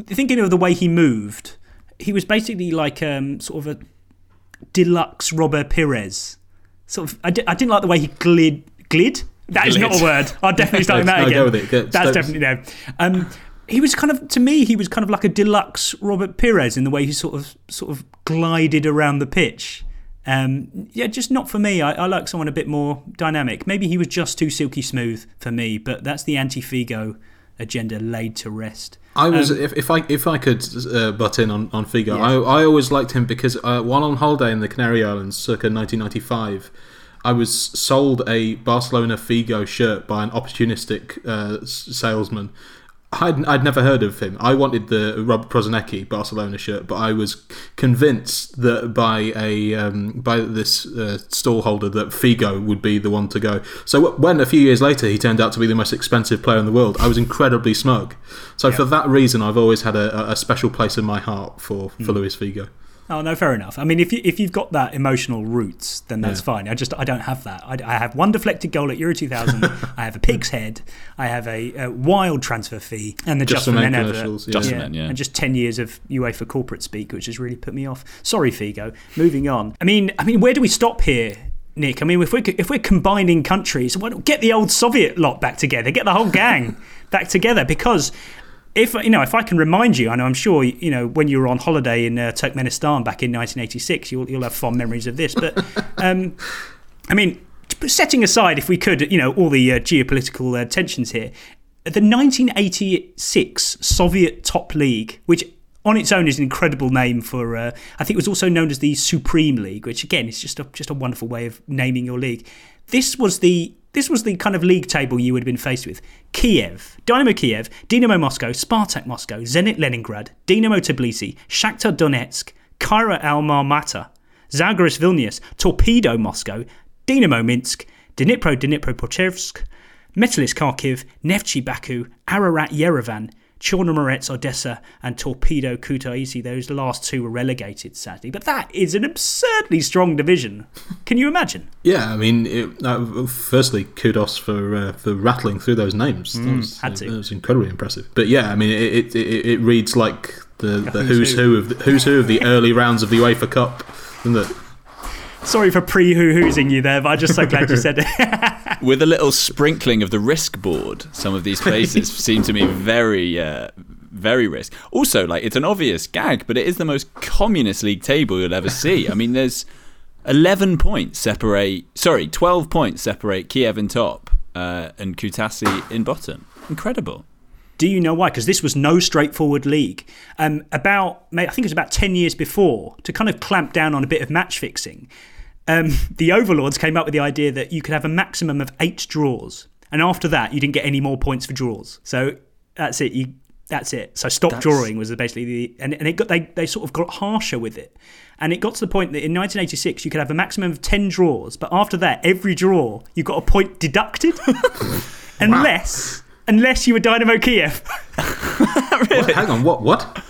thinking of the way he moved, he was basically like um, sort of a deluxe Robert Pires. Sort of, I, di- I didn't like the way he glid. Glid? That is not a word. I'll definitely start with No, that no, again. go with it. Go- That's Stokes. definitely no. Um, he was kind of to me. He was kind of like a deluxe Robert Pires in the way he sort of sort of glided around the pitch. Um, yeah, just not for me. I, I like someone a bit more dynamic. Maybe he was just too silky smooth for me, but that's the anti-Figo agenda laid to rest. I was Um, if, if I if I could uh, butt in on on Figo, Yeah. I I always liked him because uh, while on holiday in the Canary Islands, circa 1995, I was sold a Barcelona Figo shirt by an opportunistic uh, salesman. I'd, I'd never heard of him. I wanted the Rob Prosinecki Barcelona shirt, but I was convinced that by a um, by this uh, stall holder that Figo would be the one to go. So when a few years later he turned out to be the most expensive player in the world, I was incredibly smug. So for that reason, I've always had a, a special place in my heart for for Mm. Luis Figo. Oh no, fair enough. I mean, if you if you've got that emotional roots, then that's Yeah. fine. I just I don't have that. I, I have one deflected goal at Euro 2000. I have a pig's head. I have a, a wild transfer fee and the Just Just, for Men advert. commercials, yeah. Just for Men, yeah. and just ten years of UEFA corporate speak, which has really put me off. Sorry, Figo. Moving on. I mean, I mean, where do we stop here? Nick, I mean, if we're if we're combining countries, why don't get the old Soviet lot back together, get the whole gang back together, because if you know, if I can remind you, and I'm sure you know when you were on holiday in uh, Turkmenistan back in 1986, you'll you'll have fond memories of this. But um, I mean, setting aside if we could, you know, all the uh, geopolitical uh, tensions here, the 1986 Soviet Top League, which on its own is an incredible name for, uh, I think it was also known as the Supreme League, which again is just a, just a wonderful way of naming your league. This was the this was the kind of league table you would have been faced with. Kiev, Dynamo Kiev, Dynamo Moscow, Spartak Moscow, Zenit Leningrad, Dynamo Tbilisi, Shakhtar Donetsk, Kairat Alma-Ata, Zalgiris Vilnius, Torpedo Moscow, Dynamo Minsk, Dnipro Dnipropetrovsk, Metalist Kharkiv, Neftchi Baku, Ararat Yerevan, Chornomorets Odessa, and Torpedo Kutaisi. Those last two were relegated, sadly. But that is an absurdly strong division. Can you imagine? Yeah, I mean, it, uh, firstly, kudos for uh, for rattling through those names. Mm, that, was, had to. that was incredibly impressive. But yeah, I mean, it it, it, it reads like the, the who's who's who. who of the, who's who of the early rounds of the UEFA Cup, isn't it? Sorry for pre hoo hoosing you there, but I'm just so glad you said it. With a little sprinkling of the risk board, some of these places seem to me very, uh, very risk. Also, like it's an obvious gag, but it is the most communist league table you'll ever see. I mean, there's 11 points separate, sorry, 12 points separate Kiev in top uh, and Kutaisi in bottom. Incredible. Do you know why? Because this was no straightforward league. Um, about, I think it was about 10 years before, to kind of clamp down on a bit of match fixing, um, the overlords came up with the idea that you could have a maximum of eight draws. And after that, you didn't get any more points for draws. So that's it. You, that's it. So stop That's- drawing was basically the, and, and it got, they, they sort of got harsher with it. And it got to the point that in 1986, you could have a maximum of 10 draws. But after that, every draw, you got a point deducted. unless, unless you were Dynamo Kiev. What? Hang on, what? What?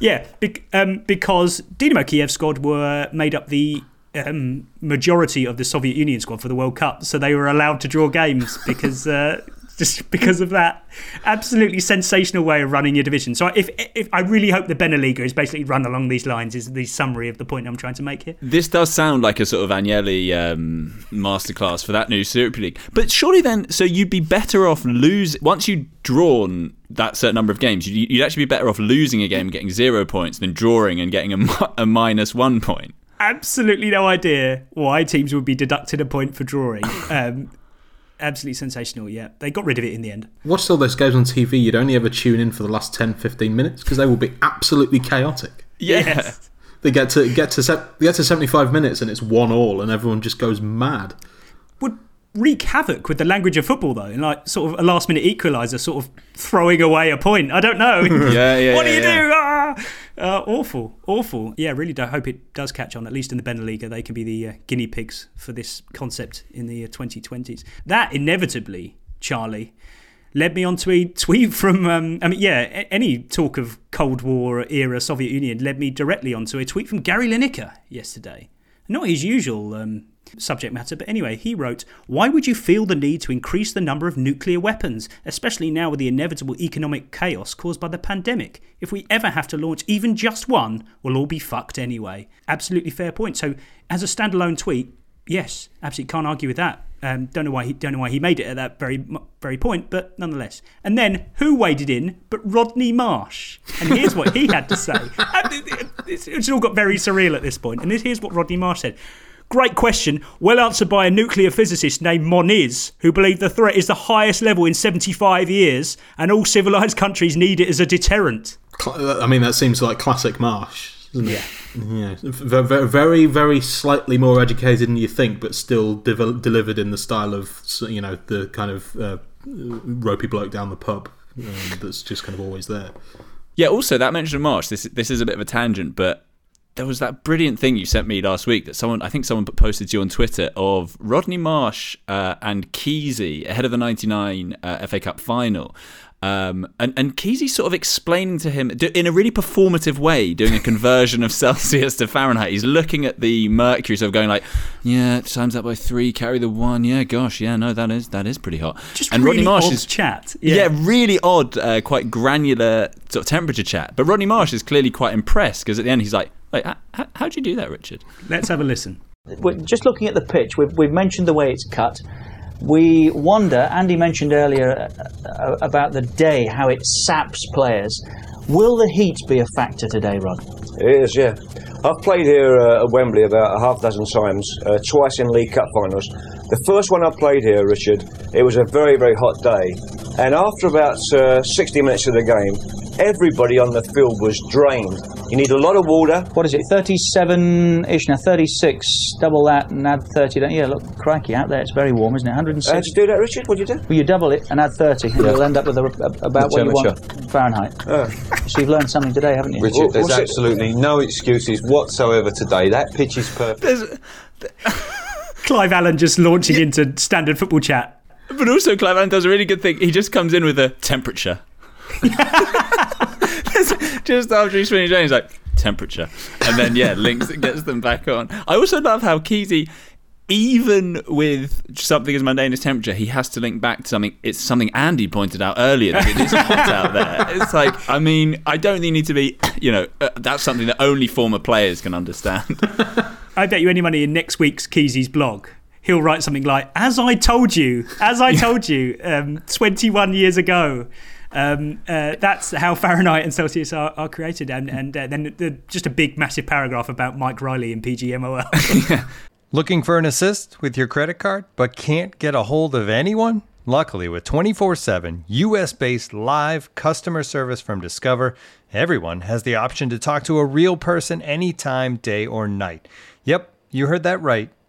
Yeah, bec- um, because Dynamo Kiev squad were made up the um, majority of the Soviet Union squad for the World Cup, so they were allowed to draw games because uh, just because of that absolutely sensational way of running your division. So if, if I really hope the Beneliga is basically run along these lines is the summary of the point I'm trying to make here. This does sound like a sort of Agnelli um, masterclass for that new Super League. But surely then, so you'd be better off lose once you'd drawn that certain number of games. You'd, you'd actually be better off losing a game and getting zero points than drawing and getting a, a minus one point absolutely no idea why teams would be deducted a point for drawing. Um, absolutely sensational, yeah. They got rid of it in the end. Watch all those games on TV, you'd only ever tune in for the last 10, 15 minutes because they will be absolutely chaotic. Yeah. Yes. They get to get to se- get to 75 minutes and it's one all and everyone just goes mad. Would wreak havoc with the language of football, though, and like sort of a last minute equaliser, sort of throwing away a point. I don't know. yeah, yeah. what do you yeah. do? Ah! Uh, awful, awful. Yeah, really I hope it does catch on. At least in the Beneliga, they can be the uh, guinea pigs for this concept in the uh, 2020s. That inevitably, Charlie, led me on to a tweet from. Um, I mean, yeah, any talk of Cold War era Soviet Union led me directly onto a tweet from Gary Lineker yesterday. Not his usual um, subject matter. But anyway, he wrote, Why would you feel the need to increase the number of nuclear weapons, especially now with the inevitable economic chaos caused by the pandemic? If we ever have to launch even just one, we'll all be fucked anyway. Absolutely fair point. So, as a standalone tweet, yes, absolutely can't argue with that. Um, don't know why he don't know why he made it at that very very point, but nonetheless. And then who waded in but Rodney Marsh? And here's what he had to say. it's all got very surreal at this point. And here's what Rodney Marsh said. Great question. Well answered by a nuclear physicist named Moniz, who believed the threat is the highest level in 75 years and all civilized countries need it as a deterrent. I mean, that seems like classic Marsh, doesn't it? Yeah. Yeah. Very, very slightly more educated than you think, but still de- delivered in the style of, you know, the kind of uh, ropey bloke down the pub um, that's just kind of always there. Yeah, also, that mention of Marsh, this, this is a bit of a tangent, but there was that brilliant thing you sent me last week that someone I think someone posted to you on Twitter of Rodney Marsh uh, and Keesey ahead of the '99 uh, FA Cup final. Um, and and Keesey sort of explaining to him in a really performative way, doing a conversion of Celsius to Fahrenheit. He's looking at the mercury, sort of going like, "Yeah, times that by three, carry the one. Yeah, gosh, yeah, no, that is that is pretty hot." Just and really Rodney Marsh is chat. Yeah, yeah really odd, uh, quite granular sort of temperature chat. But Rodney Marsh is clearly quite impressed because at the end he's like, Wait, how, how'd you do that, Richard? Let's have a listen. We're just looking at the pitch, we've, we've mentioned the way it's cut. We wonder, Andy mentioned earlier uh, uh, about the day, how it saps players. Will the heat be a factor today, Rod? It is, yeah. I've played here uh, at Wembley about a half dozen times, uh, twice in League Cup finals. The first one I played here, Richard, it was a very, very hot day. And after about uh, 60 minutes of the game, everybody on the field was drained. You need a lot of water. What is it, 37 ish now, 36, double that and add 30. Yeah, look, crikey, out there it's very warm, isn't it? Uh, 106. How'd you do that, Richard? What'd you do? Well, you double it and add 30, and yeah. you'll end up with a, a, about what you want Fahrenheit. Oh. So you've learned something today, haven't you? Richard, well, there's absolutely it? no excuses whatsoever today. That pitch is perfect. Clive Allen just launching yeah. into standard football chat. But also, Clive Allen does a really good thing. He just comes in with a temperature. just after he's finished, he's like temperature, and then yeah, links and gets them back on. I also love how Keesey even with something as mundane as temperature, he has to link back to something. It's something Andy pointed out earlier that it is hot out there. It's like, I mean, I don't think you need to be, you know, uh, that's something that only former players can understand. I bet you any money in next week's Keesey's blog, he'll write something like, "As I told you, as I told you, um, 21 years ago." Um, uh, that's how Fahrenheit and Celsius are, are created, and and uh, then the, just a big, massive paragraph about Mike Riley and PGMOL. yeah. Looking for an assist with your credit card, but can't get a hold of anyone? Luckily, with 24 7 US based live customer service from Discover, everyone has the option to talk to a real person anytime, day or night. Yep, you heard that right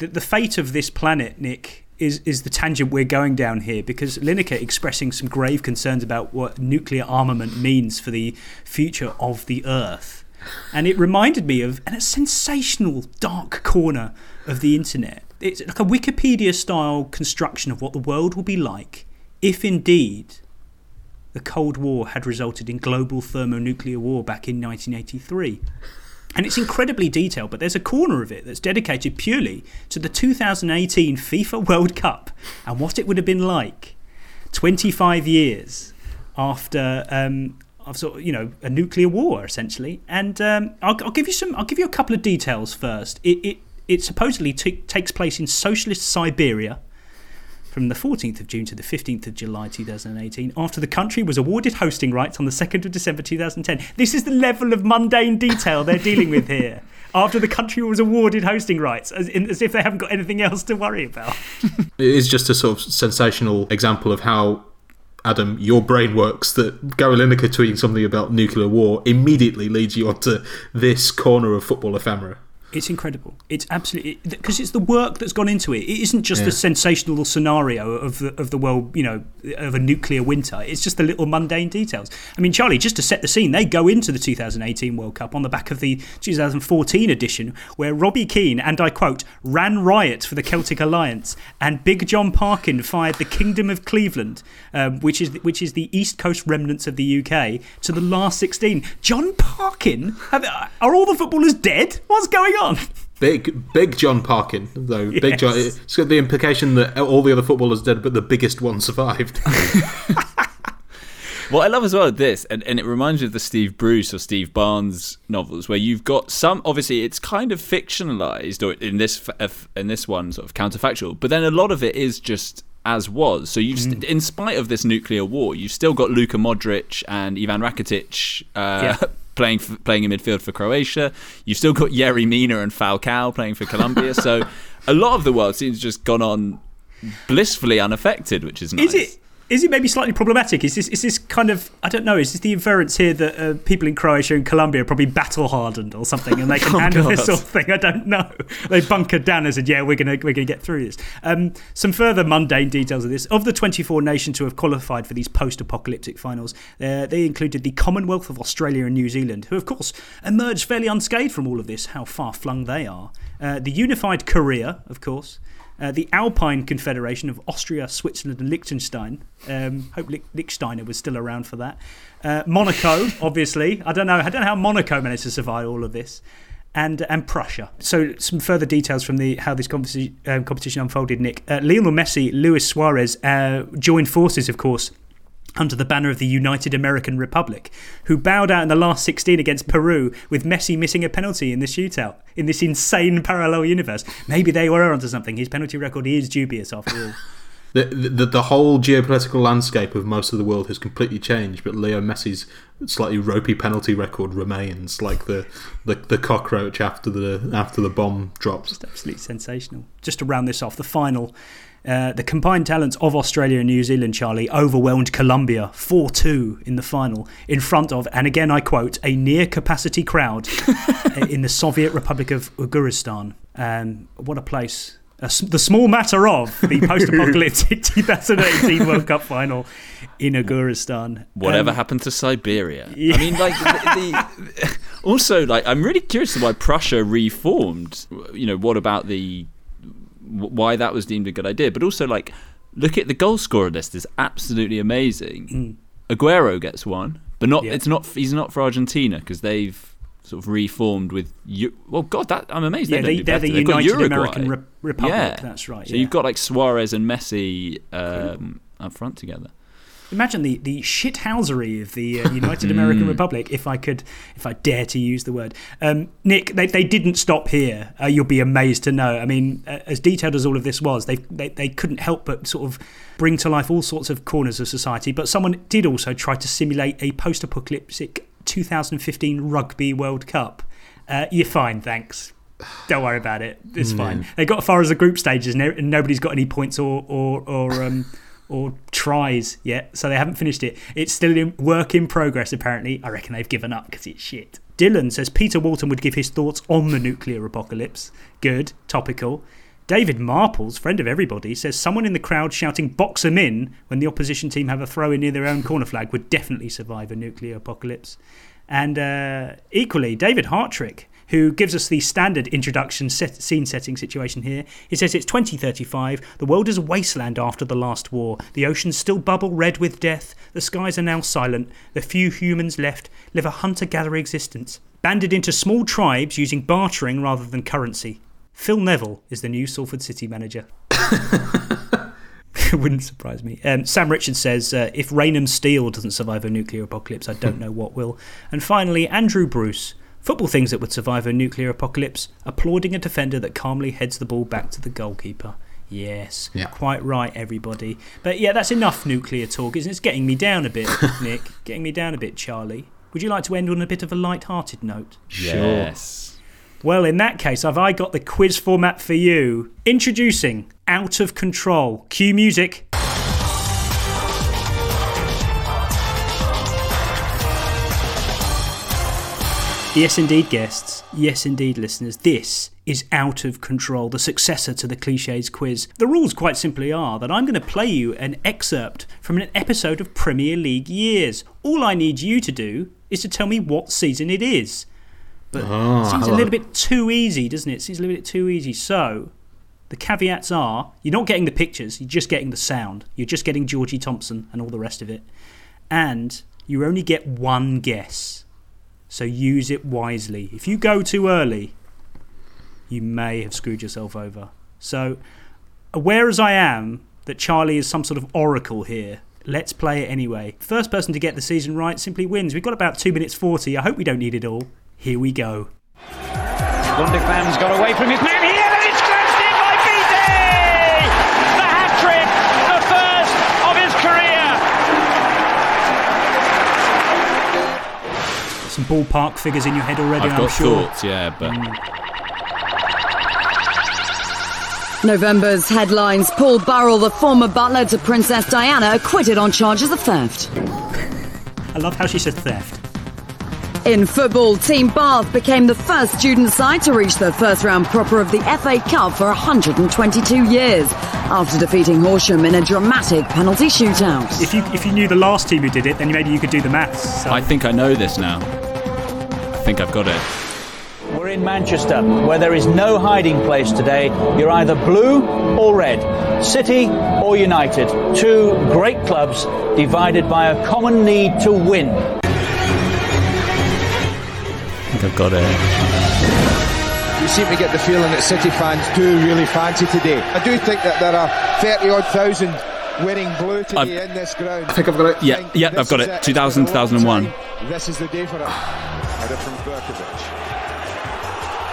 The, the fate of this planet, Nick, is, is the tangent we're going down here because Lineker expressing some grave concerns about what nuclear armament means for the future of the Earth. And it reminded me of a sensational dark corner of the internet. It's like a Wikipedia style construction of what the world will be like if indeed the Cold War had resulted in global thermonuclear war back in 1983. And it's incredibly detailed, but there's a corner of it that's dedicated purely to the 2018 FIFA World Cup and what it would have been like 25 years after. Um, of sort of, you know, a nuclear war essentially, and um, I'll, I'll, give you some. I'll give you a couple of details first. It it, it supposedly takes place in socialist Siberia, from the 14th of June to the 15th of July 2018 after the country was awarded hosting rights on the 2nd of December 2010. This is the level of mundane detail they're dealing with here. After the country was awarded hosting rights, as, in, as if they haven't got anything else to worry about. it is just a sort of sensational example of how Adam, your brain works that Gary Lineker tweeting something about nuclear war immediately leads you onto this corner of football ephemera. It's incredible. It's absolutely because it's the work that's gone into it. It isn't just yeah. the sensational scenario of the of the world, you know, of a nuclear winter. It's just the little mundane details. I mean, Charlie, just to set the scene, they go into the 2018 World Cup on the back of the 2014 edition, where Robbie Keane and I quote ran riot for the Celtic Alliance, and Big John Parkin fired the Kingdom of Cleveland, um, which is which is the East Coast remnants of the UK, to the last 16. John Parkin, are all the footballers dead? What's going on? Big, big John Parkin, though. Yes. Big John. It's got the implication that all the other footballers dead, but the biggest one survived. what I love as well is this, and, and it reminds me of the Steve Bruce or Steve Barnes novels, where you've got some. Obviously, it's kind of fictionalized, or in this in this one, sort of counterfactual. But then a lot of it is just as was. So you've, mm. in spite of this nuclear war, you've still got Luka Modric and Ivan Rakitic uh, yeah playing for, playing in midfield for Croatia. You've still got Yerry Mina and Falcao playing for Colombia. so a lot of the world seems just gone on blissfully unaffected, which is nice. Is it? Is it maybe slightly problematic? Is this is this kind of I don't know? Is this the inference here that uh, people in Croatia and Colombia are probably battle hardened or something, and they can oh, handle God. this sort of thing? I don't know. They bunkered down and said, "Yeah, we're gonna we're gonna get through this." Um, some further mundane details of this: of the 24 nations who have qualified for these post-apocalyptic finals, uh, they included the Commonwealth of Australia and New Zealand, who of course emerged fairly unscathed from all of this. How far flung they are! Uh, the unified Korea, of course. Uh, the Alpine Confederation of Austria, Switzerland, and Liechtenstein. Um, hope Liechtensteiner was still around for that. Uh, Monaco, obviously. I don't know. I don't know how Monaco managed to survive all of this. And, and Prussia. So, some further details from the how this competition, um, competition unfolded, Nick. Uh, Lionel Messi, Luis Suarez uh, joined forces, of course, under the banner of the United American Republic, who bowed out in the last 16 against Peru with Messi missing a penalty in the shootout in this insane parallel universe. Maybe they were onto something. His penalty record is dubious after all. The, the, the whole geopolitical landscape of most of the world has completely changed, but Leo Messi's slightly ropey penalty record remains, like the, the, the cockroach after the after the bomb drops. Just absolutely sensational. Just to round this off, the final uh, the combined talents of Australia and New Zealand, Charlie, overwhelmed Colombia 4 2 in the final, in front of, and again I quote, a near capacity crowd in the Soviet Republic of Uguristan. Um, what a place. Uh, the small matter of the post apocalyptic 2018 World Cup final in Uguristan. Whatever um, happened to Siberia? Yeah. I mean, like, the, the, also, like, I'm really curious why Prussia reformed. You know, what about the why that was deemed a good idea. But also, like, look at the goal scorer list is absolutely amazing. Mm. Aguero gets one, but not. Yeah. It's not. He's not for Argentina because they've sort of reformed with. you. well, God, that I'm amazed. Yeah, they, they are the United American Re- Republic. Yeah. That's right. So yeah. you've got like Suarez and Messi um, up front together. Imagine the the shithousery of the uh, United American Republic. If I could, if I dare to use the word, um, Nick, they, they didn't stop here. Uh, you'll be amazed to know. I mean, uh, as detailed as all of this was, they, they they couldn't help but sort of bring to life all sorts of corners of society. But someone did also try to simulate a post-apocalyptic 2015 Rugby World Cup. Uh, you're fine, thanks. Don't worry about it. It's fine. They got as far as the group stages, and and nobody's got any points or or or um, or tries yet, so they haven't finished it. It's still in work in progress. Apparently, I reckon they've given up because it's shit. Dylan says Peter Walton would give his thoughts on the nuclear apocalypse. Good, topical. David Marples, friend of everybody, says someone in the crowd shouting "box "box 'em in" when the opposition team have a throw in near their own corner flag would definitely survive a nuclear apocalypse. And uh, equally, David Hartrick, who gives us the standard introduction set, scene setting situation here. He says it's 2035, the world is a wasteland after the last war, the oceans still bubble red with death, the skies are now silent, the few humans left live a hunter gatherer existence, banded into small tribes using bartering rather than currency. Phil Neville is the new Salford City manager. It wouldn't surprise me. Um, Sam Richards says, uh, if Rainham Steel doesn't survive a nuclear apocalypse, I don't know what will. And finally, Andrew Bruce. Football things that would survive a nuclear apocalypse, applauding a defender that calmly heads the ball back to the goalkeeper. Yes, Yeah. quite right, everybody. But yeah, that's enough nuclear talk, isn't it? It's getting me down a bit, Nick. Getting me down a bit, Charlie. Would you like to end on a bit of a light-hearted note? Yes. Well, in that case, have I got the quiz format for you? Introducing Out of Control. Cue music. Yes, indeed, guests. Yes, indeed, listeners. This is Out of Control, the successor to the Cliches quiz. The rules, quite simply, are that I'm going to play you an excerpt from an episode of Premier League Years. All I need you to do is to tell me what season it is. But Oh, it seems a little bit too easy, doesn't it? It seems a little bit too easy. So, the caveats are you're not getting the pictures, you're just getting the sound. You're just getting Georgie Thompson and all the rest of it. And you only get one guess. So use it wisely. If you go too early, you may have screwed yourself over. So, aware as I am that Charlie is some sort of oracle here, let's play it anyway. First person to get the season right simply wins. We've got about 2 minutes 40. I hope we don't need it all. Here we go. Gundogan's got away from his man Some ballpark figures in your head already, I've I'm got sure. thoughts, yeah, but mm. November's headlines Paul Burrell, the former butler to Princess Diana, acquitted on charges of theft. I love how she said theft. In football, Team Bath became the first student side to reach the first round proper of the FA Cup for 122 years after defeating Horsham in a dramatic penalty shootout. If you if you knew the last team who did it, then maybe you could do the maths. So. I think I know this now. I think I've got it. We're in Manchester, where there is no hiding place today. You're either blue or red, City or United. Two great clubs divided by a common need to win. I think I've got it. You seem to get the feeling that City fans do really fancy today. I do think that there are 30 odd thousand wearing blue today I've- in this ground. I think I've got it. Yeah, yeah, I've got it. 2000, 2001. This is the day for it. Header from Berkovic.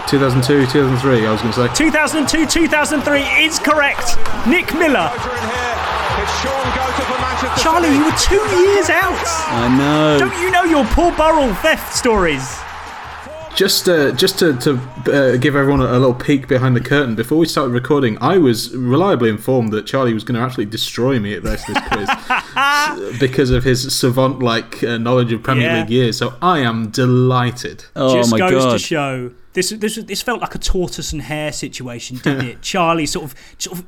2002, 2003, I was going to say. 2002 2003 is correct. Nick Miller. It's Shaun Goater for Manchester Charlie, you were two years out. I know. Don't you know your Paul Burrell theft stories? Just, uh, just to, to uh, give everyone a, a little peek behind the curtain, before we started recording, I was reliably informed that Charlie was going to actually destroy me at this, this quiz because of his savant like uh, knowledge of Premier Yeah. League years. So I am delighted. Oh Just my goes god. to show this this this felt like a tortoise and hare situation, didn't it? Charlie sort of sort of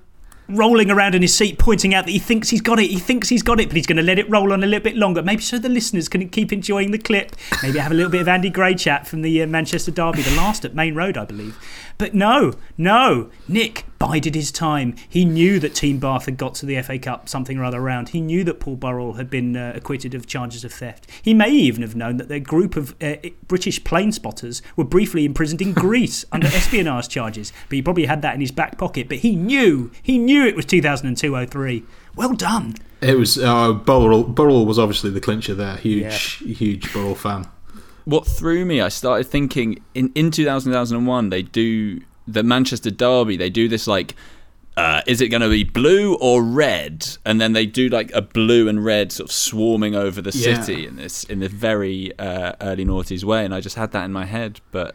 rolling around in his seat, pointing out that he thinks he's got it, he thinks he's got it, but he's going to let it roll on a little bit longer, maybe so the listeners can keep enjoying the clip. Maybe have a little bit of Andy Gray chat from the uh, Manchester Derby, the last at Maine Road, I believe. But no, no, Nick bided his time. He knew that Team Bath had got to the FA Cup something or other around. He knew that Paul Burrell had been uh, acquitted of charges of theft. He may even have known that their group of uh, British plane spotters were briefly imprisoned in Greece under espionage charges. But he probably had that in his back pocket. But he knew, he knew it was 2002 03. Well done. It was uh, Burrell. Burrell was obviously the clincher there. Huge, huge Burrell fan. What threw me, I started thinking in in 2000, 2001, they do the Manchester Derby. They do this like. Uh, is it going to be blue or red? And then they do like a blue and red sort of swarming over the Yeah. city in this in the very uh, early noughties way, and I just had that in my head. But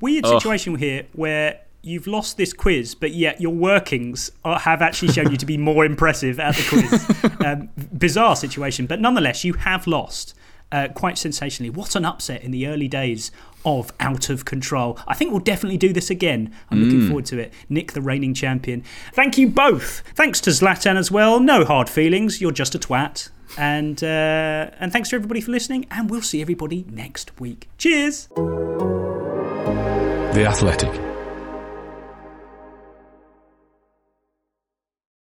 Weird Oh. situation here where you've lost this quiz, but yet your workings are, have actually shown you to be more impressive at the quiz. um, bizarre situation, but nonetheless, you have lost uh, quite sensationally. What an upset in the early days of Out of Control. I think we'll definitely do this again. I'm looking Mm. forward to it. Nick, the reigning champion. Thank you both. Thanks to Zlatan as well. No hard feelings. You're just a twat. And uh, and thanks to everybody for listening. And we'll see everybody next week. Cheers. The Athletic.